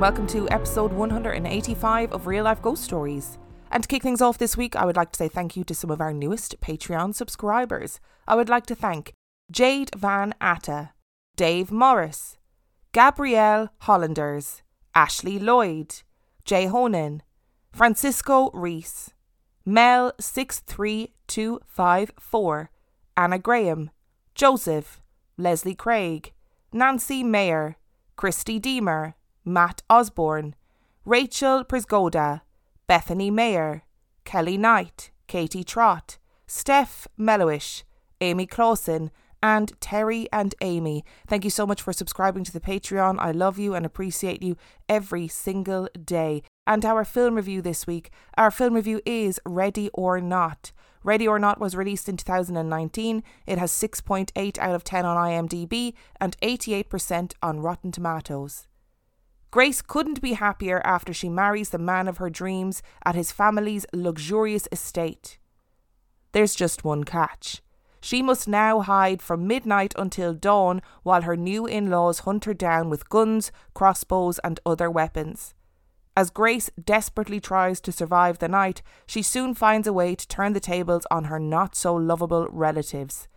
and welcome to episode 185 of Real Life Ghost Stories. And to kick things off this week, I would like to say thank you to some of our newest Patreon subscribers. I would like to thank Jade Van Atta, Dave Morris, Gabrielle Hollanders, Ashley Lloyd, Jay Honan, Francisco Reese, Mel 63254, Anna Graham, Joseph, Leslie Craig, Nancy Mayer, Christy Deemer, Matt Osborne, Rachel Prisgoda, Bethany Mayer, Kelly Knight, Katie Trott, Steph Mellowish, Amy Clausen, and Terry and Amy. Thank you so much for subscribing to the Patreon. I love you and appreciate you every single day. And our film review this week. Our film review is Ready or Not. Ready or Not was released in 2019. It has 6.8 out of 10 on IMDb and 88% on Rotten Tomatoes. Grace couldn't be happier after she marries the man of her dreams at his family's luxurious estate. There's just one catch. She must now hide from midnight until dawn while her new in laws hunt her down with guns, crossbows, and other weapons. As Grace desperately tries to survive the night, she soon finds a way to turn the tables on her not so lovable relatives.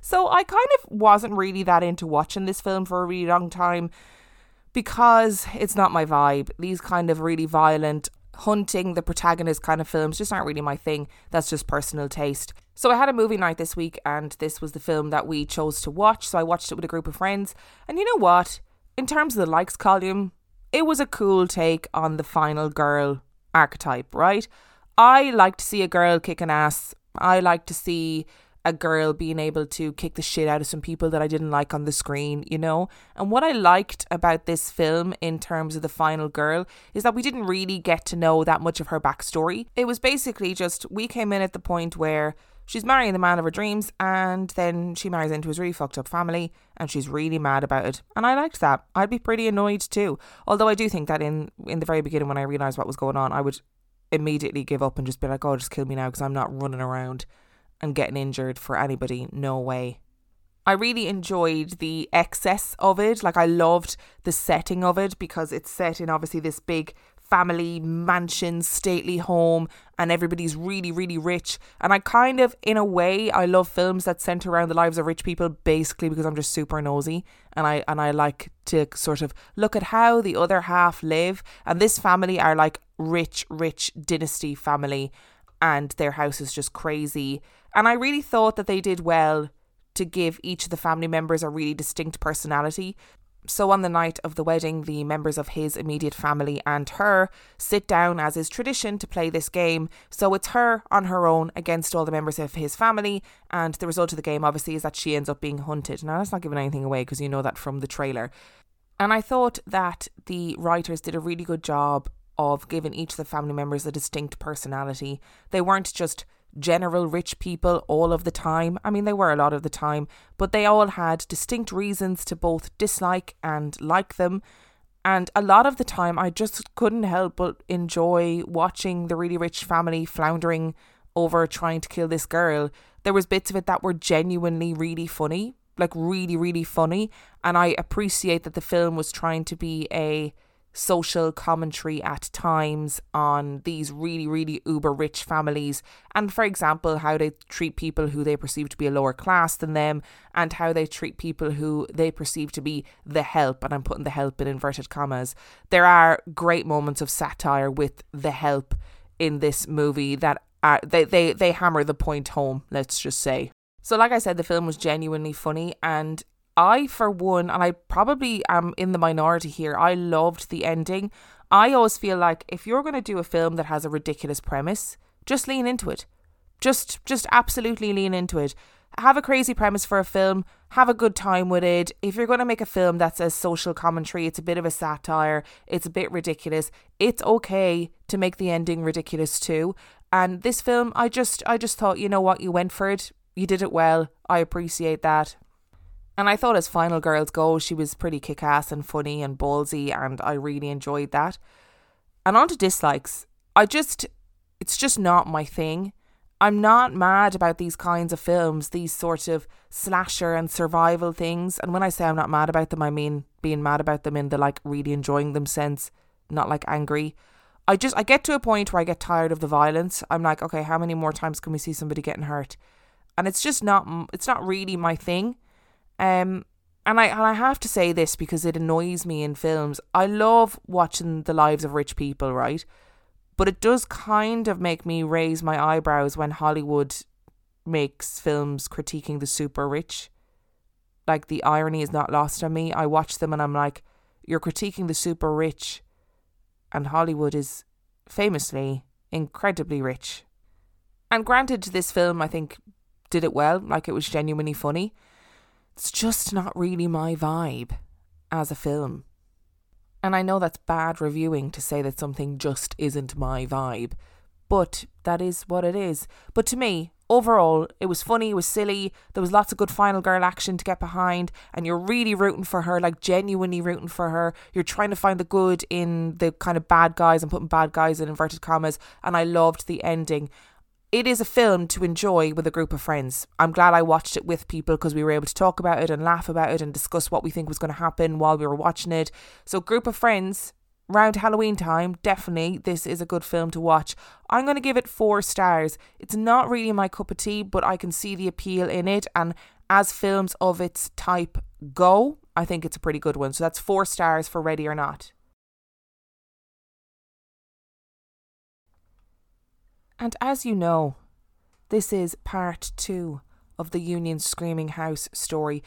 So I kind of wasn't really that into watching this film for a really long time because it's not my vibe. These kind of really violent, hunting the protagonist kind of films just aren't really my thing. That's just personal taste. So I had a movie night this week and this was the film that we chose to watch. So I watched it with a group of friends. And you know what? In terms of the likes column, it was a cool take on the final girl archetype, right? I like to see a girl kicking ass. I like to see a girl being able to kick the shit out of some people that I didn't like on the screen, you know? And what I liked about this film in terms of the final girl is that we didn't really get to know that much of her backstory. It was basically just we came in at the point where she's marrying the man of her dreams and then she marries into his really fucked up family and she's really mad about it. And I liked that. I'd be pretty annoyed too. Although I do think that in in the very beginning when I realized what was going on, I would immediately give up and just be like, "Oh, just kill me now because I'm not running around and getting injured for anybody. No way. I really enjoyed the excess of it. Like, I loved the setting of it because it's set in obviously this big family mansion, stately home, and everybody's really, really rich. And I kind of, in a way, I love films that center around the lives of rich people, basically because I'm just super nosy, and I and I like to sort of look at how the other half live. And this family are like rich, rich dynasty family, and their house is just crazy and I really thought that they did well to give each of the family members a really distinct personality. So, on the night of the wedding, the members of his immediate family and her sit down, as is tradition, to play this game. So, it's her on her own against all the members of his family. And the result of the game, obviously, is that she ends up being hunted. Now, that's not giving anything away because you know that from the trailer. And I thought that the writers did a really good job of giving each of the family members a distinct personality. They weren't just general rich people all of the time. I mean, they were a lot of the time, but they all had distinct reasons to both dislike and like them. And a lot of the time, I just couldn't help but enjoy watching the really rich family floundering over trying to kill this girl. There was bits of it that were genuinely really funny, like really, really funny. And I appreciate that the film was trying to be a social commentary at times on these really, really uber rich families. And for example, how they treat people who they perceive to be a lower class than them, and how they treat people who they perceive to be the help. And I'm putting the help in inverted commas. There are great moments of satire with the help in this movie that are, they, they, they hammer the point home, let's just say. So, like I said, the film was genuinely funny, and I, for one, and I probably am in the minority here, I loved the ending. I always feel like if you're going to do a film that has a ridiculous premise, just lean into it. Just, just absolutely lean into it. Have a crazy premise for a film, have a good time with it. If you're going to make a film that's a social commentary, it's a bit of a satire, it's a bit ridiculous, it's okay to make the ending ridiculous too. And this film, I just, I just thought, you know what, you went for it. You did it well. I appreciate that. And I thought as Final Girls go, she was pretty kick ass and funny and ballsy, and I really enjoyed that. And on to dislikes. I just, it's just not my thing. I'm not mad about these kinds of films, these sort of slasher and survival things. And when I say I'm not mad about them, I mean being mad about them in the like really enjoying them sense. not like angry. I just I get to a point where I get tired of the violence. I'm like, okay, how many more times can we see somebody getting hurt? And it's just not it's not really my thing. Um and I and I have to say this because it annoys me in films. I love watching the lives of rich people, right? But it does kind of make me raise my eyebrows when Hollywood makes films critiquing the super rich. Like the irony is not lost on me. I watch them and I'm like, you're critiquing the super rich and Hollywood is famously incredibly rich. And granted, this film, I think, did it well, like it was genuinely funny. It's just not really my vibe as a film. And I know that's bad reviewing to say that something just isn't my vibe, but that is what it is. But to me, overall, it was funny, it was silly, there was lots of good final girl action to get behind, and you're really rooting for her, like genuinely rooting for her. You're trying to find the good in the kind of bad guys and putting bad guys in inverted commas, and I loved the ending. It is a film to enjoy with a group of friends. I'm glad I watched it with people because we were able to talk about it and laugh about it and discuss what we think was going to happen while we were watching it. So, group of friends, Around Halloween time, definitely this is a good film to watch. I'm going to give it four stars. It's not really my cup of tea, but I can see the appeal in it. And as films of its type go, I think it's a pretty good one. So that's four stars for Ready or Not. And as you know, this is part two of the Union Screaming House story.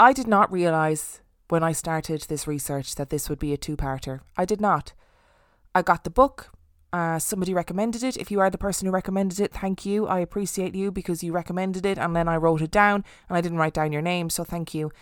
I did not realise when I started this research that this would be a two parter. I did not. I got the book. Uh, somebody recommended it. If you are the person who recommended it, thank you. I appreciate you because you recommended it and then I wrote it down and I didn't write down your name, so thank you.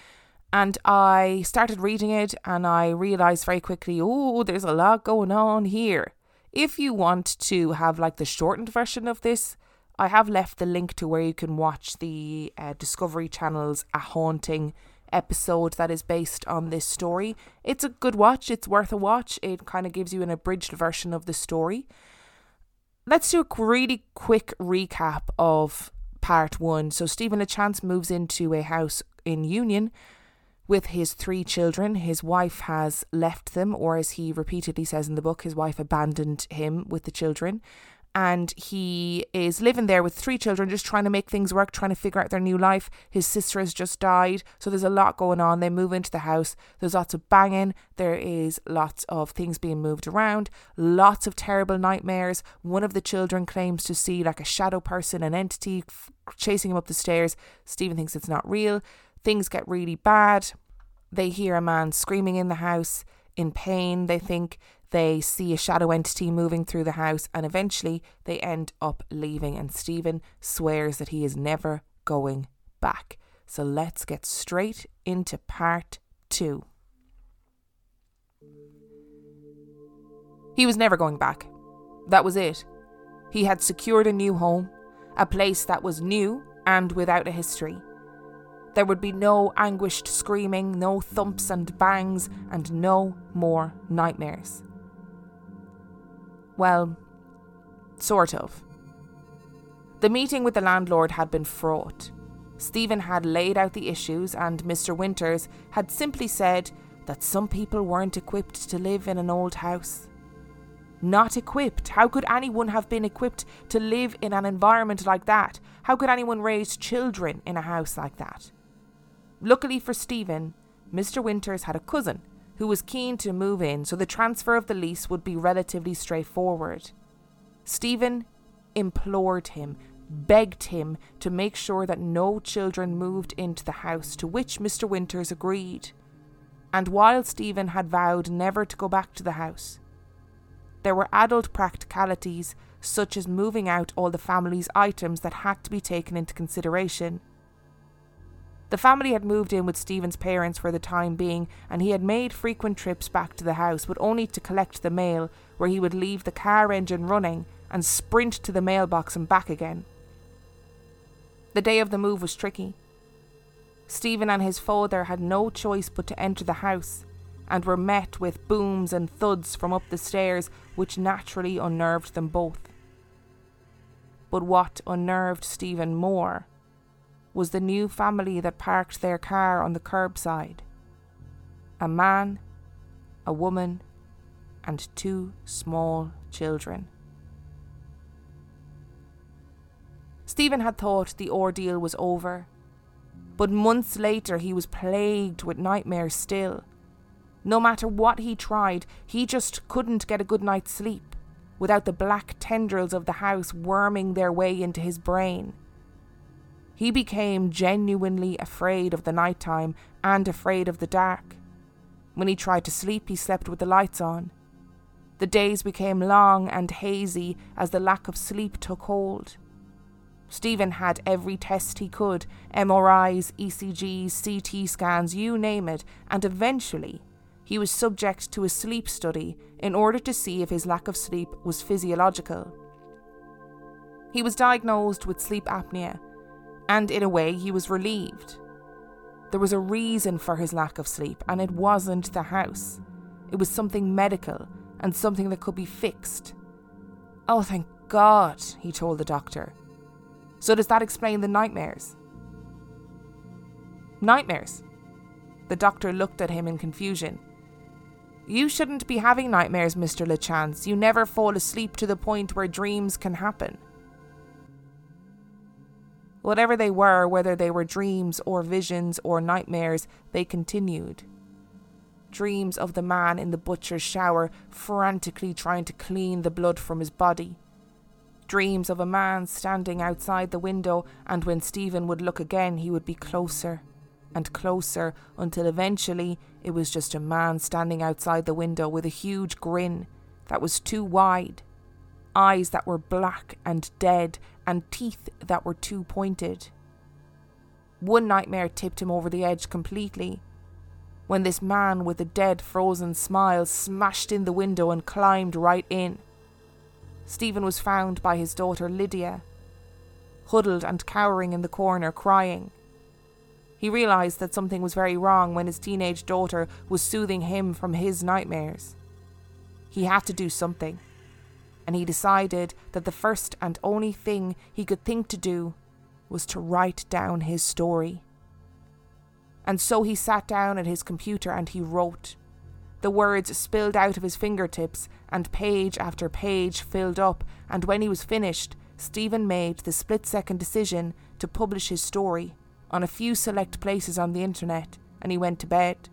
And I started reading it and I realised very quickly, oh, there's a lot going on here. If you want to have like the shortened version of this, I have left the link to where you can watch the uh, Discovery Channel's A Haunting episode that is based on this story. It's a good watch, it's worth a watch. It kind of gives you an abridged version of the story. Let's do a really quick recap of part one. So, Stephen LaChance moves into a house in Union with his three children. His wife has left them, or as he repeatedly says in the book, his wife abandoned him with the children and he is living there with three children, just trying to make things work, trying to figure out their new life. His sister has just died, so there's a lot going on. They move into the house, there's lots of banging, there is lots of things being moved around, lots of terrible nightmares. One of the children claims to see like a shadow person, an entity f- chasing him up the stairs. Stephen thinks it's not real. Things get really bad. They hear a man screaming in the house in pain. They think they see a shadow entity moving through the house and eventually they end up leaving. And Stephen swears that he is never going back. So let's get straight into part two. He was never going back. That was it. He had secured a new home, a place that was new and without a history. There would be no anguished screaming, no thumps and bangs, and no more nightmares. Well, sort of. The meeting with the landlord had been fraught. Stephen had laid out the issues, and Mr. Winters had simply said that some people weren't equipped to live in an old house. Not equipped? How could anyone have been equipped to live in an environment like that? How could anyone raise children in a house like that? Luckily for Stephen, Mr. Winters had a cousin who was keen to move in, so the transfer of the lease would be relatively straightforward. Stephen implored him, begged him to make sure that no children moved into the house, to which Mr. Winters agreed. And while Stephen had vowed never to go back to the house, there were adult practicalities such as moving out all the family's items that had to be taken into consideration. The family had moved in with Stephen's parents for the time being, and he had made frequent trips back to the house, but only to collect the mail, where he would leave the car engine running and sprint to the mailbox and back again. The day of the move was tricky. Stephen and his father had no choice but to enter the house, and were met with booms and thuds from up the stairs, which naturally unnerved them both. But what unnerved Stephen more was the new family that parked their car on the curbside. A man, a woman, and two small children. Stephen had thought the ordeal was over, but months later he was plagued with nightmares still. No matter what he tried, he just couldn't get a good night's sleep without the black tendrils of the house worming their way into his brain. He became genuinely afraid of the night time and afraid of the dark. When he tried to sleep, he slept with the lights on. The days became long and hazy as the lack of sleep took hold. Stephen had every test he could MRIs, ECGs, CT scans, you name it, and eventually he was subject to a sleep study in order to see if his lack of sleep was physiological. He was diagnosed with sleep apnea, and in a way, he was relieved. There was a reason for his lack of sleep, and it wasn't the house. It was something medical and something that could be fixed. Oh, thank God, he told the doctor. So, does that explain the nightmares? Nightmares? The doctor looked at him in confusion. You shouldn't be having nightmares, Mr. LaChance. You never fall asleep to the point where dreams can happen. Whatever they were, whether they were dreams or visions or nightmares, they continued. Dreams of the man in the butcher's shower, frantically trying to clean the blood from his body. Dreams of a man standing outside the window, and when Stephen would look again, he would be closer and closer until eventually it was just a man standing outside the window with a huge grin that was too wide eyes that were black and dead, and teeth that were too pointed. One nightmare tipped him over the edge completely. When this man with a dead, frozen smile smashed in the window and climbed right in. Stephen was found by his daughter Lydia, huddled and cowering in the corner, crying. He realised that something was very wrong when his teenage daughter was soothing him from his nightmares. He had to do something and he decided that the first and only thing he could think to do was to write down his story. And so he sat down at his computer and he wrote. The words spilled out of his fingertips, and page after page filled up, and when he was finished, Stephen made the split second decision to publish his story on a few select places on the internet, and he went to bed.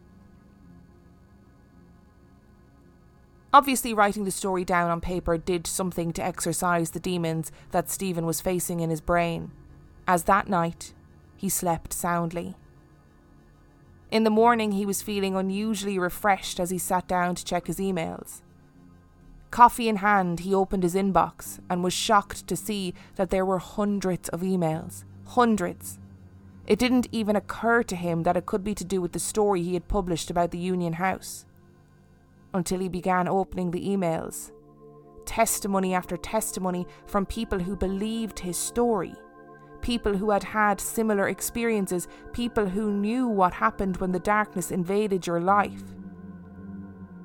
Obviously, writing the story down on paper did something to exorcise the demons that Stephen was facing in his brain, as that night he slept soundly. In the morning, he was feeling unusually refreshed as he sat down to check his emails. Coffee in hand, he opened his inbox and was shocked to see that there were hundreds of emails. Hundreds. It didn't even occur to him that it could be to do with the story he had published about the Union House until he began opening the emails. Testimony after testimony from people who believed his story, people who had had similar experiences, people who knew what happened when the darkness invaded your life.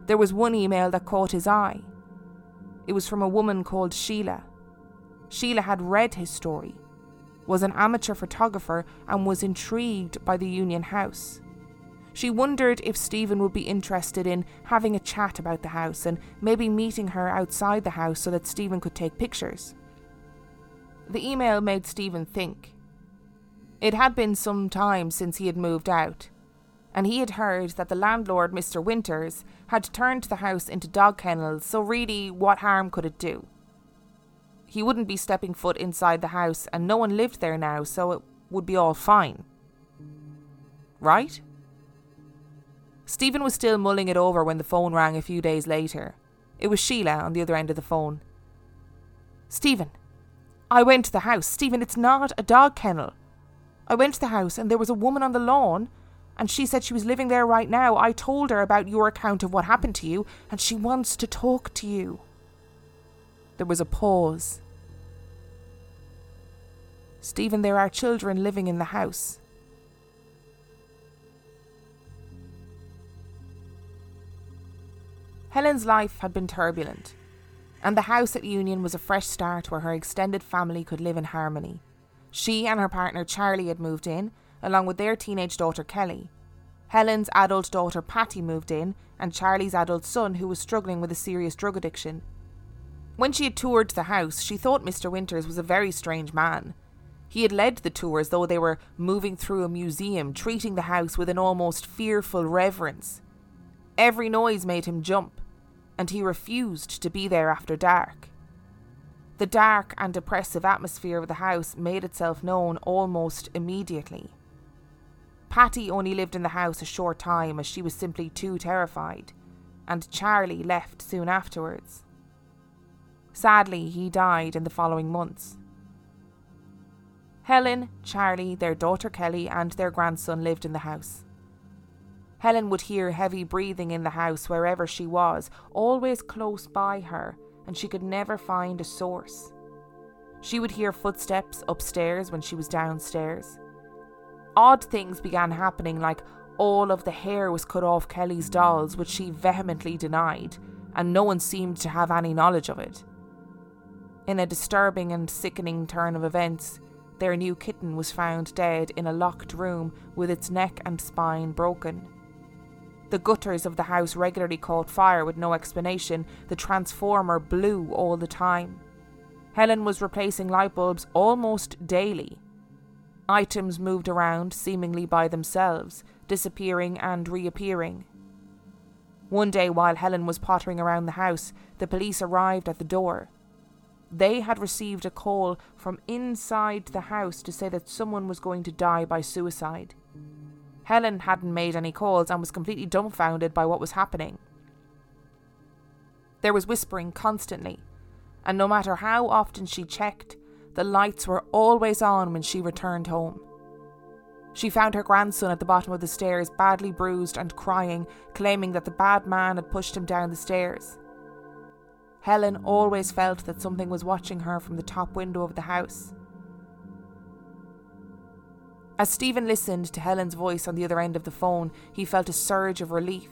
There was one email that caught his eye. It was from a woman called Sheila. Sheila had read his story, was an amateur photographer, and was intrigued by the Union House. She wondered if Stephen would be interested in having a chat about the house and maybe meeting her outside the house so that Stephen could take pictures. The email made Stephen think. It had been some time since he had moved out, and he had heard that the landlord, Mr. Winters, had turned the house into dog kennels, so really, what harm could it do? He wouldn't be stepping foot inside the house, and no one lived there now, so it would be all fine. Right? Stephen was still mulling it over when the phone rang a few days later. It was Sheila on the other end of the phone. Stephen, I went to the house. Stephen, it's not a dog kennel. I went to the house and there was a woman on the lawn and she said she was living there right now. I told her about your account of what happened to you and she wants to talk to you. There was a pause. Stephen, there are children living in the house. Helen's life had been turbulent, and the house at Union was a fresh start where her extended family could live in harmony. She and her partner Charlie had moved in, along with their teenage daughter Kelly. Helen's adult daughter Patty moved in, and Charlie's adult son, who was struggling with a serious drug addiction. When she had toured the house, she thought Mr. Winters was a very strange man. He had led the tour as though they were moving through a museum, treating the house with an almost fearful reverence. Every noise made him jump, and he refused to be there after dark. The dark and oppressive atmosphere of the house made itself known almost immediately. Patty only lived in the house a short time as she was simply too terrified, and Charlie left soon afterwards. Sadly, he died in the following months. Helen, Charlie, their daughter Kelly, and their grandson lived in the house. Helen would hear heavy breathing in the house wherever she was, always close by her, and she could never find a source. She would hear footsteps upstairs when she was downstairs. Odd things began happening, like all of the hair was cut off Kelly's dolls, which she vehemently denied, and no one seemed to have any knowledge of it. In a disturbing and sickening turn of events, their new kitten was found dead in a locked room with its neck and spine broken. The gutters of the house regularly caught fire with no explanation. The transformer blew all the time. Helen was replacing light bulbs almost daily. Items moved around seemingly by themselves, disappearing and reappearing. One day, while Helen was pottering around the house, the police arrived at the door. They had received a call from inside the house to say that someone was going to die by suicide. Helen hadn't made any calls and was completely dumbfounded by what was happening. There was whispering constantly, and no matter how often she checked, the lights were always on when she returned home. She found her grandson at the bottom of the stairs, badly bruised and crying, claiming that the bad man had pushed him down the stairs. Helen always felt that something was watching her from the top window of the house. As Stephen listened to Helen's voice on the other end of the phone, he felt a surge of relief.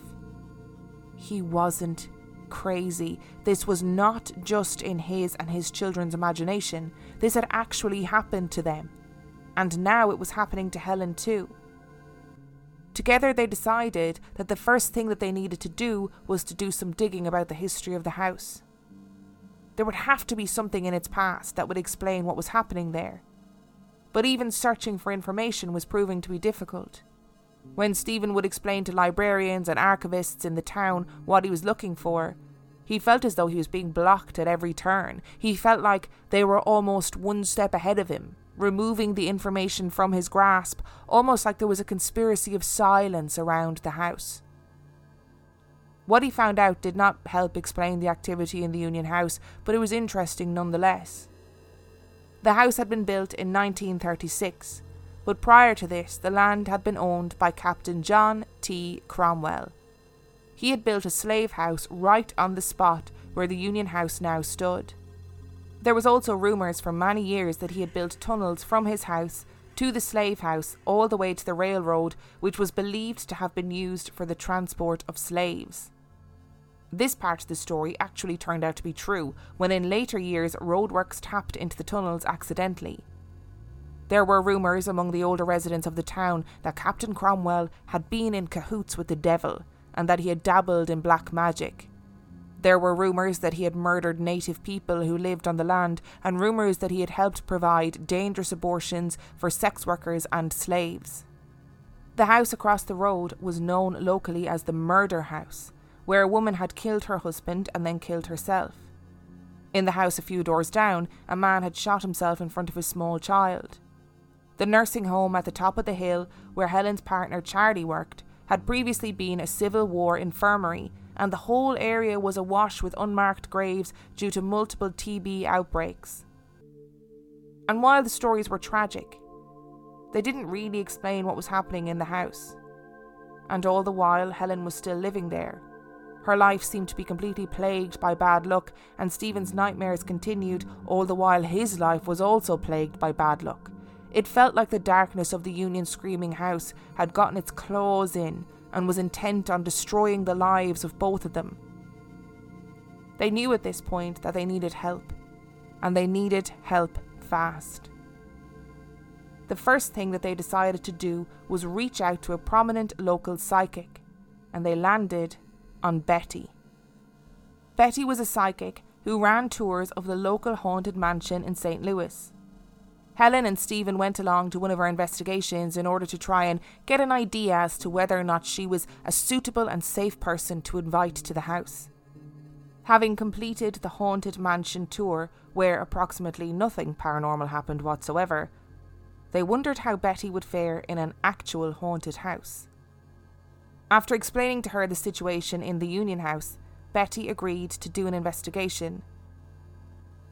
He wasn't crazy. This was not just in his and his children's imagination, this had actually happened to them. And now it was happening to Helen too. Together, they decided that the first thing that they needed to do was to do some digging about the history of the house. There would have to be something in its past that would explain what was happening there. But even searching for information was proving to be difficult. When Stephen would explain to librarians and archivists in the town what he was looking for, he felt as though he was being blocked at every turn. He felt like they were almost one step ahead of him, removing the information from his grasp, almost like there was a conspiracy of silence around the house. What he found out did not help explain the activity in the Union House, but it was interesting nonetheless. The house had been built in 1936, but prior to this, the land had been owned by Captain John T. Cromwell. He had built a slave house right on the spot where the Union House now stood. There was also rumours for many years that he had built tunnels from his house to the slave house all the way to the railroad, which was believed to have been used for the transport of slaves. This part of the story actually turned out to be true when in later years roadworks tapped into the tunnels accidentally. There were rumours among the older residents of the town that Captain Cromwell had been in cahoots with the devil and that he had dabbled in black magic. There were rumours that he had murdered native people who lived on the land, and rumours that he had helped provide dangerous abortions for sex workers and slaves. The house across the road was known locally as the Murder House, where a woman had killed her husband and then killed herself. In the house a few doors down, a man had shot himself in front of his small child. The nursing home at the top of the hill, where Helen's partner Charlie worked, had previously been a Civil War infirmary, and the whole area was awash with unmarked graves due to multiple TB outbreaks. And while the stories were tragic, they didn't really explain what was happening in the house. And all the while, Helen was still living there, her life seemed to be completely plagued by bad luck, and Stephen's nightmares continued, all the while his life was also plagued by bad luck. It felt like the darkness of the Union Screaming House had gotten its claws in and was intent on destroying the lives of both of them. They knew at this point that they needed help, and they needed help fast. the first thing that they decided to do was reach out to a prominent local psychic, and they landed on Betty. Betty was a psychic who ran tours of the local haunted mansion in St. Louis. Helen and Stephen went along to one of her investigations in order to try and get an idea as to whether or not she was a suitable and safe person to invite to the house. Having completed the haunted mansion tour, where approximately nothing paranormal happened whatsoever, they wondered how Betty would fare in an actual haunted house. After explaining to her the situation in the Union House, Betty agreed to do an investigation.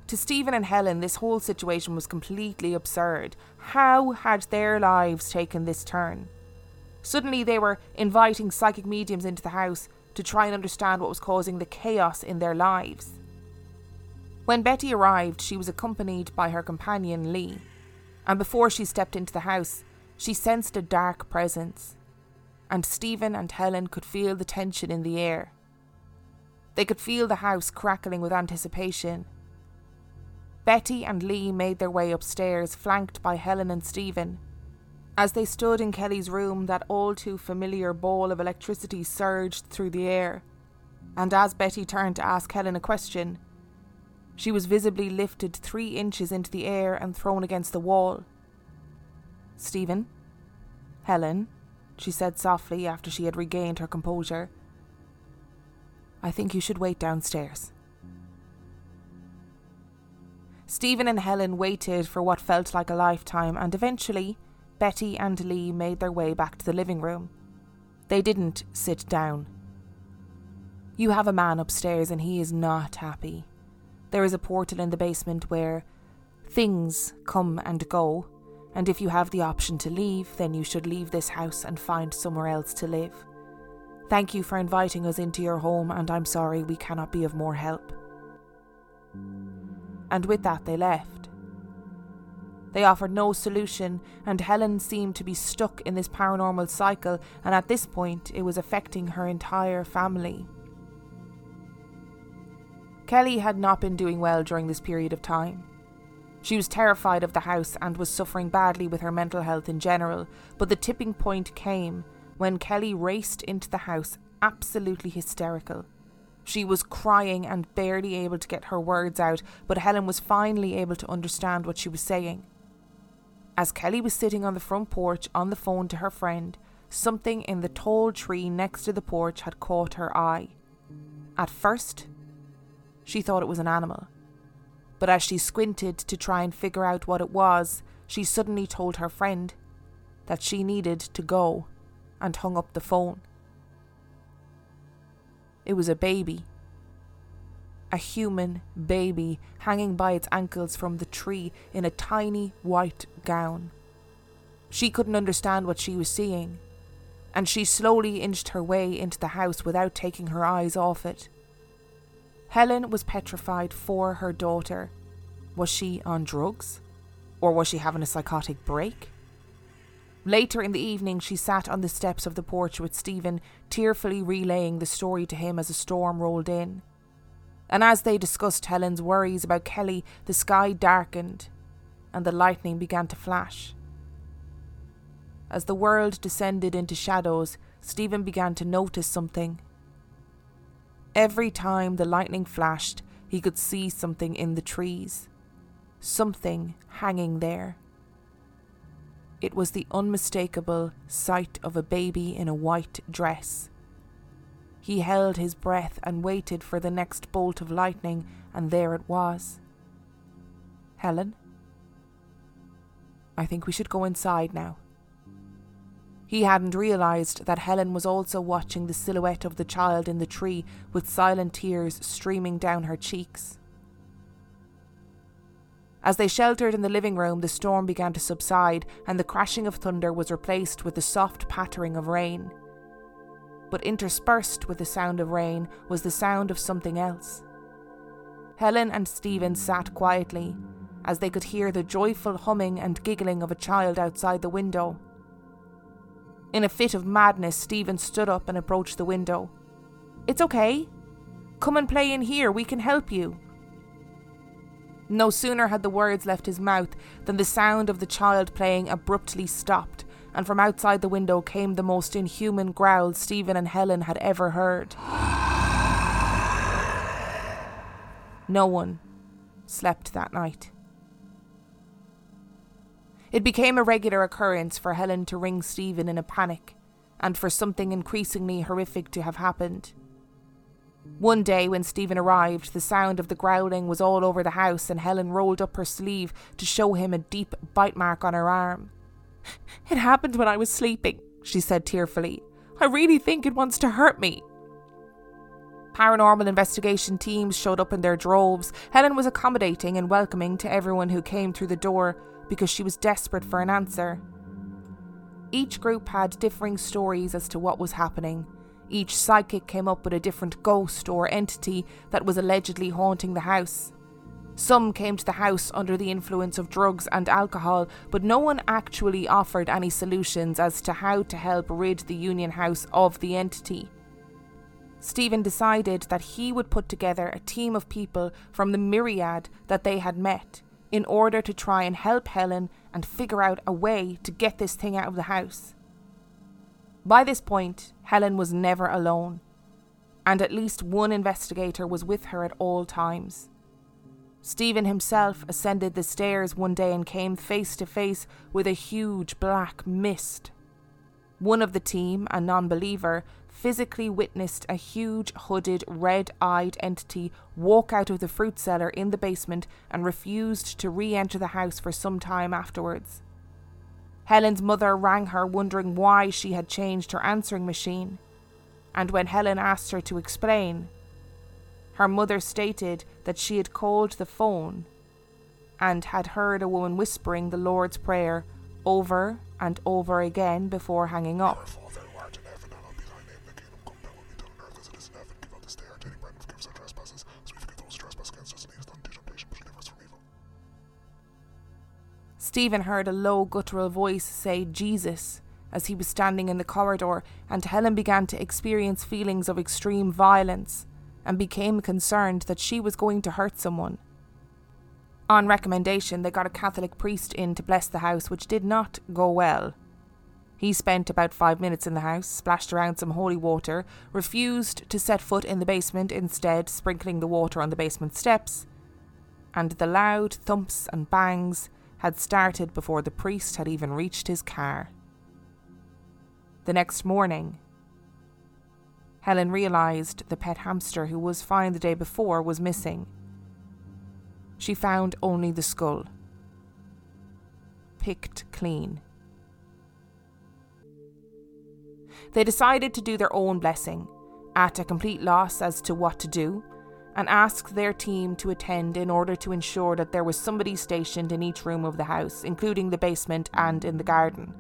To Stephen and Helen, this whole situation was completely absurd. How had their lives taken this turn? Suddenly, they were inviting psychic mediums into the house to try and understand what was causing the chaos in their lives. When Betty arrived, she was accompanied by her companion Lee, and before she stepped into the house, she sensed a dark presence, and Stephen and Helen could feel the tension in the air. They could feel the house crackling with anticipation. Betty and Lee made their way upstairs, flanked by Helen and Stephen. As they stood in Kelly's room, that all too familiar ball of electricity surged through the air. And as Betty turned to ask Helen a question, she was visibly lifted three inches into the air and thrown against the wall. Stephen? Helen? She said softly after she had regained her composure. I think you should wait downstairs. Stephen and Helen waited for what felt like a lifetime, and eventually, Betty and Lee made their way back to the living room. They didn't sit down. You have a man upstairs, and he is not happy. There is a portal in the basement where things come and go, and if you have the option to leave, then you should leave this house and find somewhere else to live. Thank you for inviting us into your home, and I'm sorry we cannot be of more help. And with that, they left. They offered no solution, and Helen seemed to be stuck in this paranormal cycle, and at this point, it was affecting her entire family. Kelly had not been doing well during this period of time. She was terrified of the house and was suffering badly with her mental health in general, but the tipping point came when Kelly raced into the house, absolutely hysterical. She was crying and barely able to get her words out, but Helen was finally able to understand what she was saying. As Kelly was sitting on the front porch on the phone to her friend, something in the tall tree next to the porch had caught her eye. At first, she thought it was an animal. But as she squinted to try and figure out what it was, she suddenly told her friend that she needed to go and hung up the phone. It was a baby. A human baby hanging by its ankles from the tree in a tiny white gown. She couldn't understand what she was seeing, and she slowly inched her way into the house without taking her eyes off it. Helen was petrified for her daughter. Was she on drugs? Or was she having a psychotic break? Later in the evening, she sat on the steps of the porch with Stephen, tearfully relaying the story to him as a storm rolled in. And as they discussed Helen's worries about Kelly, the sky darkened and the lightning began to flash. As the world descended into shadows, Stephen began to notice something. Every time the lightning flashed, he could see something in the trees, something hanging there. It was the unmistakable sight of a baby in a white dress. He held his breath and waited for the next bolt of lightning, and there it was. Helen? I think we should go inside now. He hadn't realised that Helen was also watching the silhouette of the child in the tree with silent tears streaming down her cheeks. As they sheltered in the living room, the storm began to subside, and the crashing of thunder was replaced with the soft pattering of rain. But interspersed with the sound of rain was the sound of something else. Helen and Stephen sat quietly, as they could hear the joyful humming and giggling of a child outside the window. In a fit of madness, Stephen stood up and approached the window. It's okay. Come and play in here, we can help you. No sooner had the words left his mouth than the sound of the child playing abruptly stopped, and from outside the window came the most inhuman growl Stephen and Helen had ever heard. No one slept that night. It became a regular occurrence for Helen to ring Stephen in a panic, and for something increasingly horrific to have happened. One day, when Stephen arrived, the sound of the growling was all over the house, and Helen rolled up her sleeve to show him a deep bite mark on her arm. It happened when I was sleeping, she said tearfully. I really think it wants to hurt me. Paranormal investigation teams showed up in their droves. Helen was accommodating and welcoming to everyone who came through the door because she was desperate for an answer. Each group had differing stories as to what was happening. Each psychic came up with a different ghost or entity that was allegedly haunting the house. Some came to the house under the influence of drugs and alcohol, but no one actually offered any solutions as to how to help rid the Union House of the entity. Stephen decided that he would put together a team of people from the myriad that they had met in order to try and help Helen and figure out a way to get this thing out of the house. By this point, Helen was never alone, and at least one investigator was with her at all times. Stephen himself ascended the stairs one day and came face to face with a huge black mist. One of the team, a non believer, physically witnessed a huge, hooded, red eyed entity walk out of the fruit cellar in the basement and refused to re enter the house for some time afterwards. Helen's mother rang her, wondering why she had changed her answering machine. And when Helen asked her to explain, her mother stated that she had called the phone and had heard a woman whispering the Lord's Prayer over and over again before hanging up. Stephen heard a low guttural voice say Jesus as he was standing in the corridor, and Helen began to experience feelings of extreme violence and became concerned that she was going to hurt someone. On recommendation, they got a Catholic priest in to bless the house, which did not go well. He spent about five minutes in the house, splashed around some holy water, refused to set foot in the basement, instead, sprinkling the water on the basement steps, and the loud thumps and bangs had started before the priest had even reached his car. The next morning, Helen realised the pet hamster who was fine the day before was missing. She found only the skull, picked clean. They decided to do their own blessing, at a complete loss as to what to do, and asked their team to attend in order to ensure that there was somebody stationed in each room of the house, including the basement and in the garden.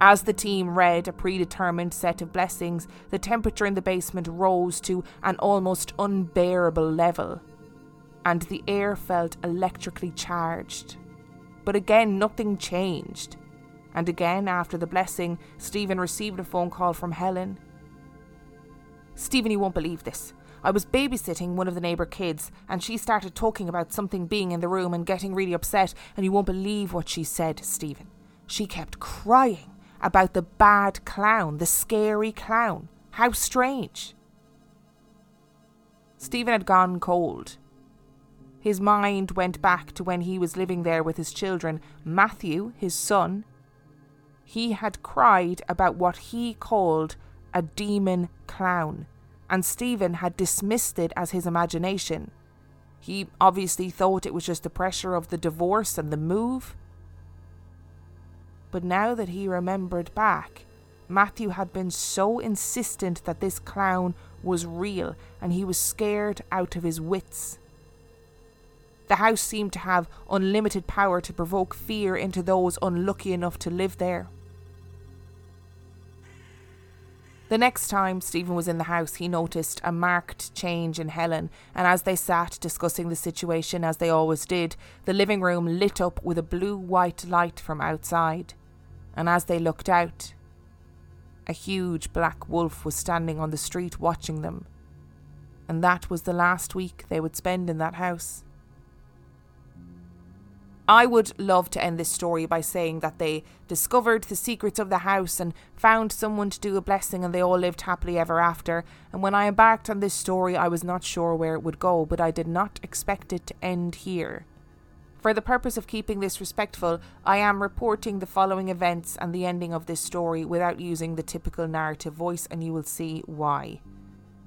As the team read a predetermined set of blessings, the temperature in the basement rose to an almost unbearable level, and the air felt electrically charged. But again, nothing changed. And again, after the blessing, Stephen received a phone call from Helen. Stephen, you won't believe this. I was babysitting one of the neighbour kids, and she started talking about something being in the room and getting really upset, and you won't believe what she said, Stephen. She kept crying about the bad clown, the scary clown. How strange. Stephen had gone cold. His mind went back to when he was living there with his children. Matthew, his son, he had cried about what he called a demon clown, and Stephen had dismissed it as his imagination. He obviously thought it was just the pressure of the divorce and the move. But now that he remembered back, Matthew had been so insistent that this clown was real and he was scared out of his wits. The house seemed to have unlimited power to provoke fear into those unlucky enough to live there. The next time Stephen was in the house, he noticed a marked change in Helen, and as they sat discussing the situation, as they always did, the living room lit up with a blue white light from outside and as they looked out, a huge black wolf was standing on the street watching them. And that was the last week they would spend in that house. I would love to end this story by saying that they discovered the secrets of the house and found someone to do a blessing and they all lived happily ever after. And when I embarked on this story, I was not sure where it would go, but I did not expect it to end here. For the purpose of keeping this respectful, I am reporting the following events and the ending of this story without using the typical narrative voice, and you will see why.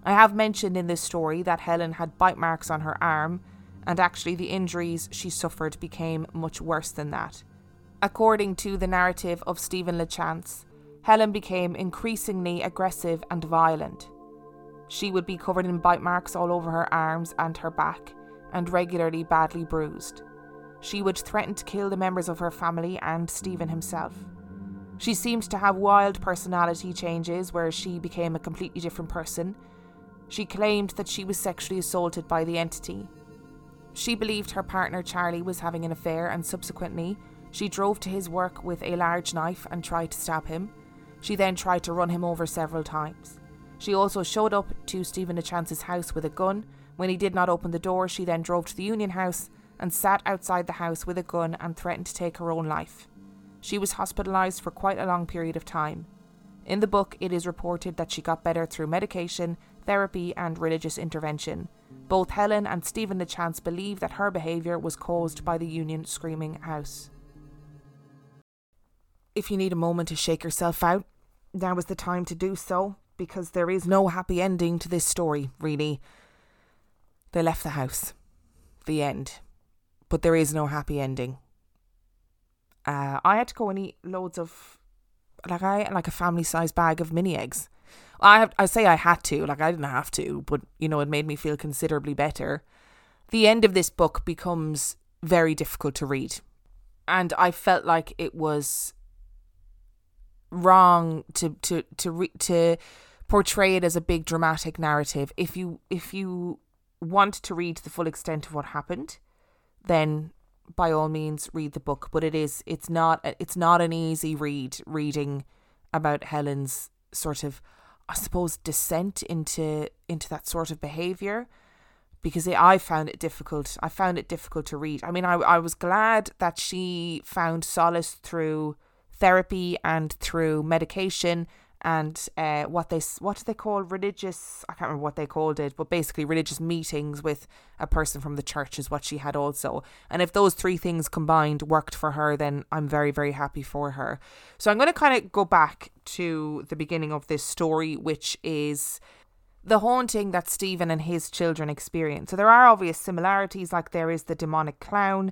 I have mentioned in this story that Helen had bite marks on her arm, and actually the injuries she suffered became much worse than that. According to the narrative of Stephen LaChance, Helen became increasingly aggressive and violent. She would be covered in bite marks all over her arms and her back, and regularly badly bruised. She would threaten to kill the members of her family and Stephen himself. She seemed to have wild personality changes where she became a completely different person. She claimed that she was sexually assaulted by the entity, she believed her partner Charlie was having an affair, and subsequently, she drove to his work with a large knife and tried to stab him. She then tried to run him over several times. She also showed up to Stephen LaChance's house with a gun. When he did not open the door, she then drove to the Union House and sat outside the house with a gun and threatened to take her own life. She was hospitalised for quite a long period of time. In the book, it is reported that she got better through medication, therapy, and religious intervention. Both Helen and Stephen LaChance believe that her behaviour was caused by the Union Screaming House. If you need a moment to shake yourself out, now is the time to do so, because there is no happy ending to this story, really. They left the house. The end. But there is no happy ending. Uh, I had to go and eat loads of like I like a family sized bag of mini eggs. I have I say I had to, like I didn't have to, but you know, it made me feel considerably better. The end of this book becomes very difficult to read. And I felt like it was wrong to to to re- to portray it as a big dramatic narrative. If you if you want to read the full extent of what happened, then by all means read the book. But it is it's not it's not an easy read reading about Helen's sort of I suppose descent into into that sort of behavior because it, I found it difficult. I found it difficult to read. I mean, I I was glad that she found solace through therapy and through medication and uh, what they what do they call religious I can't remember what they called it but basically religious meetings with a person from the church is what she had also. And if those three things combined worked for her then I'm very very happy for her. So I'm going to kind of go back to the beginning of this story which is the haunting that Stephen and his children experience. So there are obvious similarities like there is the demonic clown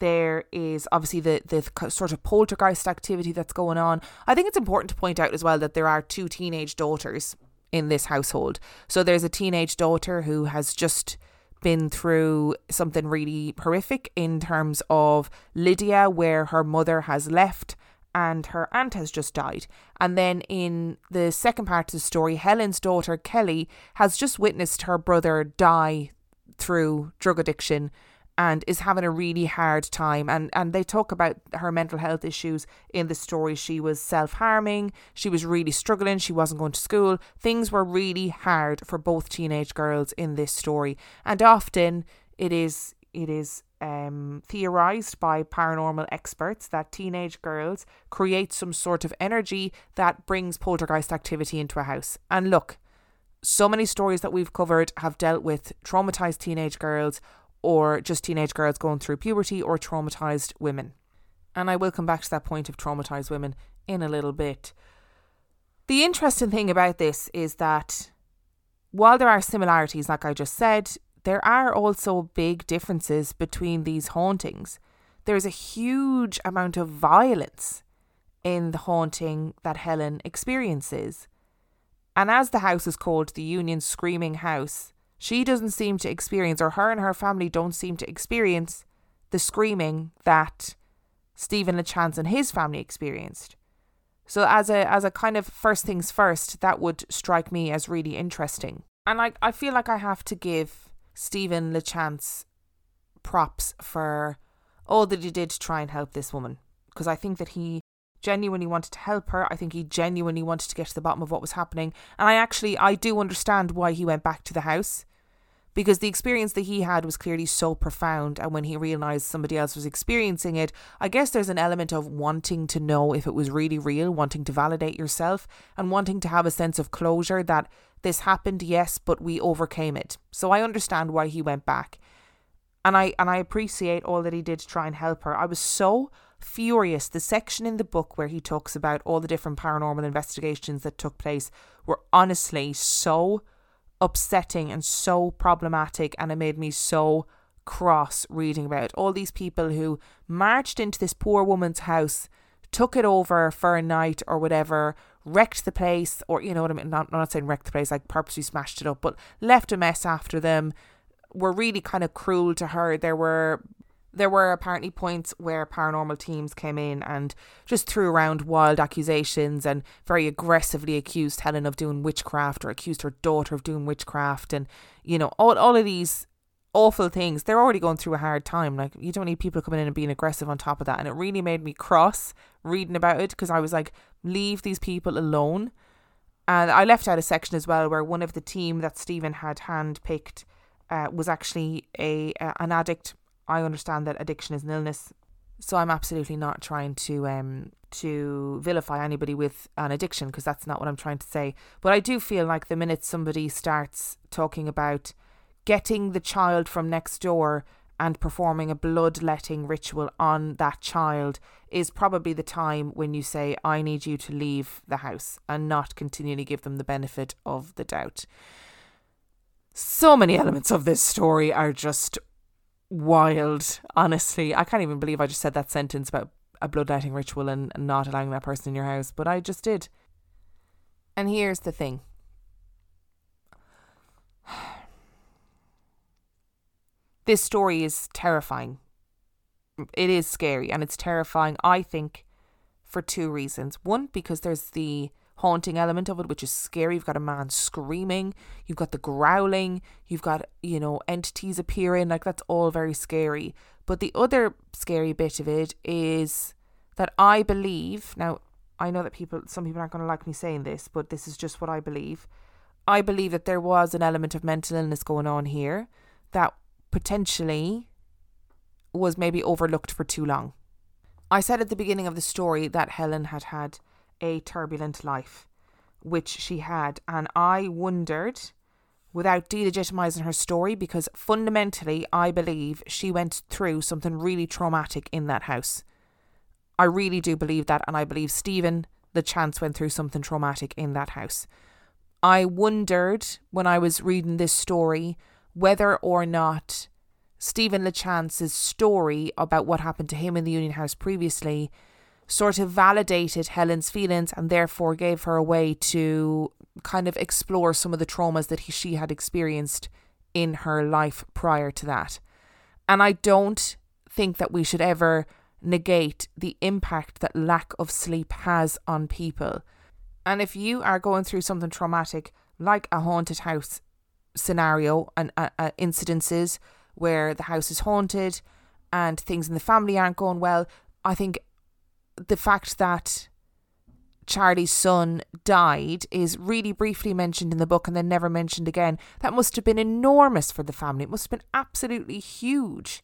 there is obviously the the sort of poltergeist activity that's going on. I think it's important to point out as well that there are two teenage daughters in this household. So there's a teenage daughter who has just been through something really horrific in terms of Lydia, where her mother has left and her aunt has just died. And then in the second part of the story, Helen's daughter, Kelly, has just witnessed her brother die through drug addiction and is having a really hard time. And and they talk about her mental health issues in the story. She was self-harming. She was really struggling. She wasn't going to school. Things were really hard for both teenage girls in this story. And often it is it is um, theorized by paranormal experts that teenage girls create some sort of energy that brings poltergeist activity into a house. And look, so many stories that we've covered have dealt with traumatized teenage girls or just teenage girls going through puberty or traumatized women. And I will come back to that point of traumatized women in a little bit. The interesting thing about this is that while there are similarities, like I just said, there are also big differences between these hauntings. There's a huge amount of violence in the haunting that Helen experiences. And as the house is called the Union Screaming House, she doesn't seem to experience, or her and her family don't seem to experience, the screaming that Stephen LaChance and his family experienced. So as a as a kind of first things first, that would strike me as really interesting. And like I feel like I have to give Stephen LaChance props for all that he did to try and help this woman. Because I think that he genuinely wanted to help her. I think he genuinely wanted to get to the bottom of what was happening. And I actually I do understand why he went back to the house because the experience that he had was clearly so profound and when he realized somebody else was experiencing it i guess there's an element of wanting to know if it was really real wanting to validate yourself and wanting to have a sense of closure that this happened yes but we overcame it so i understand why he went back and i and i appreciate all that he did to try and help her i was so furious the section in the book where he talks about all the different paranormal investigations that took place were honestly so upsetting and so problematic, and it made me so cross reading about all these people who marched into this poor woman's house, took it over for a night or whatever, wrecked the place, or you know what I mean? Not, I'm not saying wrecked the place, like purposely smashed it up, but left a mess after them. Were really kind of cruel to her. There were there were apparently points where paranormal teams came in and just threw around wild accusations and very aggressively accused Helen of doing witchcraft or accused her daughter of doing witchcraft. And you know all all of these awful things they're already going through a hard time. Like you don't need people coming in and being aggressive on top of that. And it really made me cross reading about it because I was like leave these people alone. And I left out a section as well where one of the team that Stephen had handpicked uh, was actually a uh, an addict I understand that addiction is an illness, so I'm absolutely not trying to um to vilify anybody with an addiction because that's not what I'm trying to say. But I do feel like the minute somebody starts talking about getting the child from next door and performing a bloodletting ritual on that child is probably the time when you say, I need you to leave the house and not continually give them the benefit of the doubt. So many elements of this story are just wild, honestly. I can't even believe I just said that sentence about a bloodletting ritual and, not allowing that person in your house, but I just did. And here's the thing. This story is terrifying. It is scary and it's terrifying, I think, for two reasons. One, because there's the haunting element of it, which is scary. You've got a man screaming, you've got the growling, you've got, you know, entities appearing. Like, that's all very scary. But the other scary bit of it is that I believe, now, I know that people, some people aren't going to like me saying this, but this is just what I believe. I believe that there was an element of mental illness going on here that potentially was maybe overlooked for too long. I said at the beginning of the story that Helen had had a turbulent life, which she had. And I wondered, without delegitimizing her story, because fundamentally, I believe she went through something really traumatic in that house. I really do believe that. And I believe Stephen, the chance, went through something traumatic in that house. I wondered when I was reading this story whether or not Stephen LaChance's story about what happened to him in the Union House previously sort of validated Helen's feelings and therefore gave her a way to kind of explore some of the traumas that he, she had experienced in her life prior to that. And I don't think that we should ever negate the impact that lack of sleep has on people. And if you are going through something traumatic, like a haunted house scenario and uh, uh, incidences where the house is haunted and things in the family aren't going well, I think the fact that Charlie's son died is really briefly mentioned in the book and then never mentioned again. That must have been enormous for the family. It must have been absolutely huge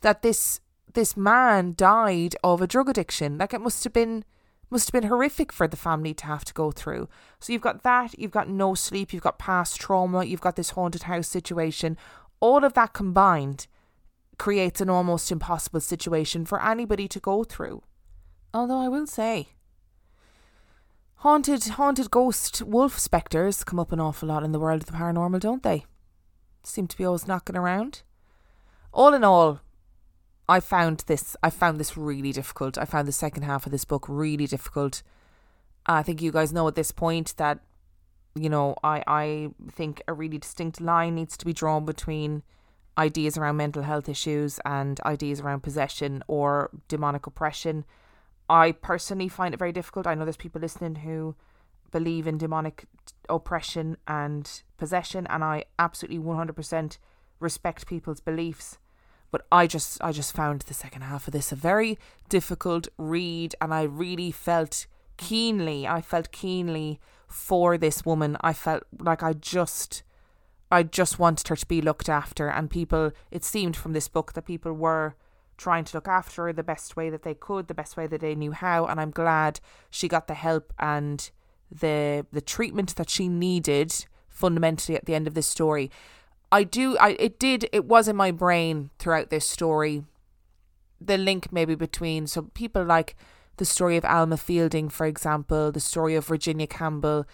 that this this man died of a drug addiction. Like it must have been must have been horrific for the family to have to go through. So you've got that, you've got no sleep, you've got past trauma, you've got this haunted house situation. All of that combined creates an almost impossible situation for anybody to go through. Although I will say, haunted, haunted ghost wolf spectres come up an awful lot in the world of the paranormal, don't they? Seem to be always knocking around. All in all, I found this. I found this really difficult. I found the second half of this book really difficult. I think you guys know at this point that, you know, I I think a really distinct line needs to be drawn between ideas around mental health issues and ideas around possession or demonic oppression. I personally find it very difficult. I know there's people listening who believe in demonic oppression and possession, and I absolutely 100% respect people's beliefs. But I just, I just found the second half of this a very difficult read, and I really felt keenly, I felt keenly for this woman. I felt like I just, I just wanted her to be looked after. And people, it seemed from this book that people were trying to look after her the best way that they could, the best way that they knew how. And I'm glad she got the help and the the treatment that she needed fundamentally at the end of this story. I do I it did it was in my brain throughout this story the link maybe between so people like the story of Alma Fielding for example, the story of Virginia Campbell,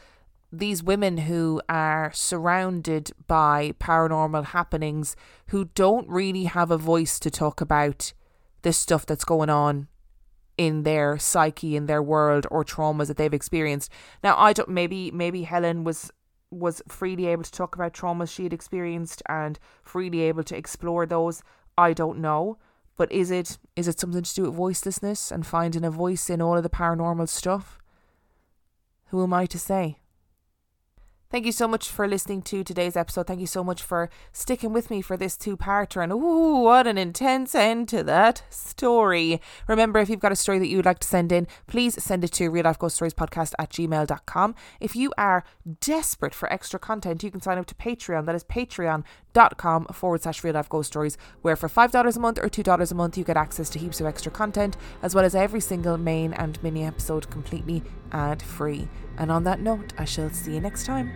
these women who are surrounded by paranormal happenings who don't really have a voice to talk about this stuff that's going on in their psyche in their world or traumas that they've experienced. Now i don't maybe maybe helen was was freely able to talk about traumas she had experienced and freely able to explore those. I don't know. But is it is it something to do with voicelessness and finding a voice in all of the paranormal stuff? Who am i to say Thank you so much for listening to today's episode. Thank you so much for sticking with me for this two parter. And ooh, what an intense end to that story. Remember, if you've got a story that you would like to send in, please send it to real life ghost stories podcast at gmail.com. If you are desperate for extra content, you can sign up to Patreon. That is patreon.com forward slash real life ghost stories, where for $5 a month or $2 a month, you get access to heaps of extra content, as well as every single main and mini episode completely ad free. And on that note, I shall see you next time.